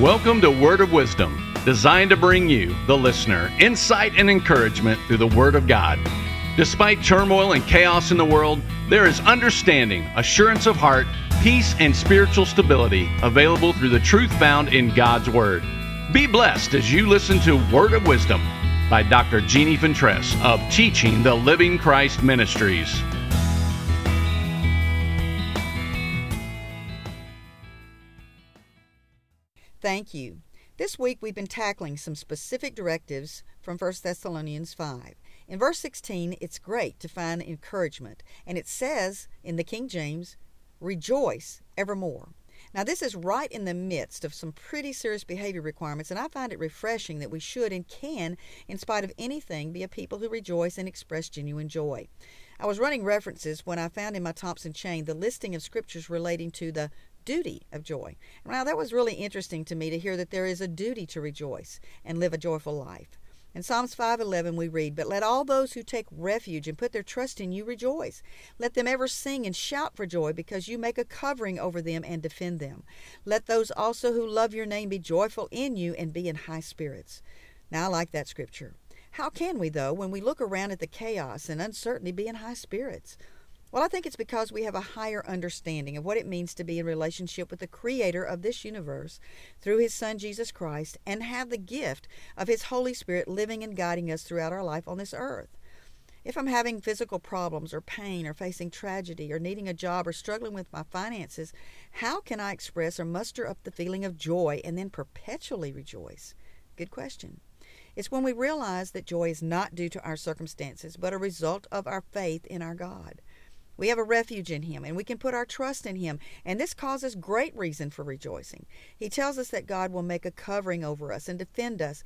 Welcome to Word of Wisdom, designed to bring you, the listener, insight and encouragement through the Word of God. Despite turmoil and chaos in the world, there is understanding, assurance of heart, peace, and spiritual stability available through the truth found in God's Word. Be blessed as you listen to Word of Wisdom by Dr. Jeannie Fentress of Teaching the Living Christ Ministries. Thank you. This week we've been tackling some specific directives from 1 Thessalonians 5. In verse 16, it's great to find encouragement, and it says in the King James, Rejoice evermore. Now, this is right in the midst of some pretty serious behavior requirements, and I find it refreshing that we should and can, in spite of anything, be a people who rejoice and express genuine joy. I was running references when I found in my Thompson chain the listing of scriptures relating to the duty of joy. Now, that was really interesting to me to hear that there is a duty to rejoice and live a joyful life. In Psalms 5:11 we read, "But let all those who take refuge and put their trust in you rejoice. Let them ever sing and shout for joy because you make a covering over them and defend them. Let those also who love your name be joyful in you and be in high spirits." Now I like that scripture. How can we though when we look around at the chaos and uncertainty be in high spirits? Well, I think it's because we have a higher understanding of what it means to be in relationship with the creator of this universe through his son Jesus Christ and have the gift of his Holy Spirit living and guiding us throughout our life on this earth. If I'm having physical problems or pain or facing tragedy or needing a job or struggling with my finances, how can I express or muster up the feeling of joy and then perpetually rejoice? Good question. It's when we realize that joy is not due to our circumstances, but a result of our faith in our God. We have a refuge in Him, and we can put our trust in Him, and this causes great reason for rejoicing. He tells us that God will make a covering over us and defend us,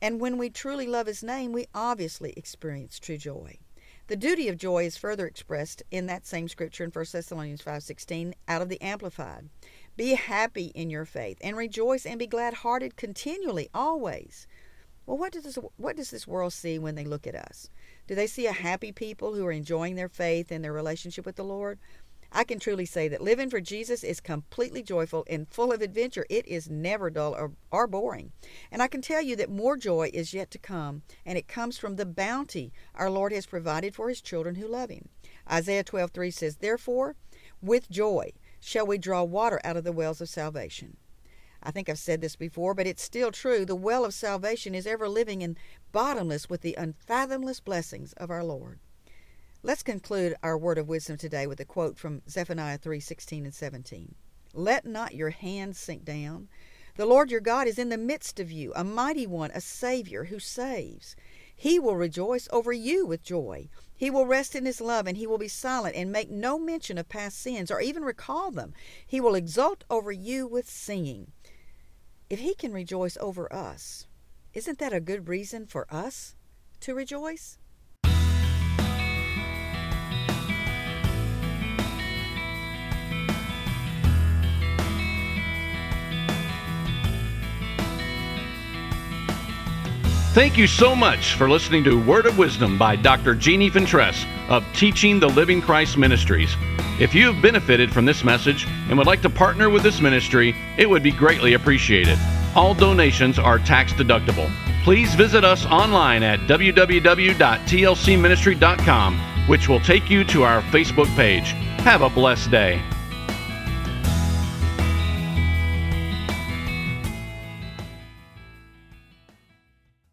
and when we truly love His name, we obviously experience true joy. The duty of joy is further expressed in that same scripture in 1 Thessalonians 5:16 out of the amplified. Be happy in your faith and rejoice and be glad-hearted continually always. Well, what does this, what does this world see when they look at us? Do they see a happy people who are enjoying their faith and their relationship with the Lord? I can truly say that living for Jesus is completely joyful and full of adventure. It is never dull or, or, boring. And I can tell you that more joy is yet to come, and it comes from the bounty our Lord has provided for his children who love him. Isaiah 12:3 says, "Therefore, with joy shall we draw water out of the wells of salvation." I think I've said this before, but it's still true. The well of salvation is ever living and bottomless with the unfathomless blessings of our Lord. Let's conclude our word of wisdom today with a quote from Zephaniah 3:16 and 17. Let not your hand sink down. The Lord your God is in the midst of you, a mighty one, a Savior who saves. He will rejoice over you with joy. He will rest in his love, and he will be silent and make no mention of past sins or even recall them. He will exult over you with singing. If he can rejoice over us, isn't that a good reason for us to rejoice? Thank you so much for listening to Word of Wisdom by Dr. Jeannie Fentress of Teaching the Living Christ Ministries. If you have benefited from this message and would like to partner with this ministry, it would be greatly appreciated. All donations are tax deductible. Please visit us online at www.tlcministry.com, which will take you to our Facebook page. Have a blessed day.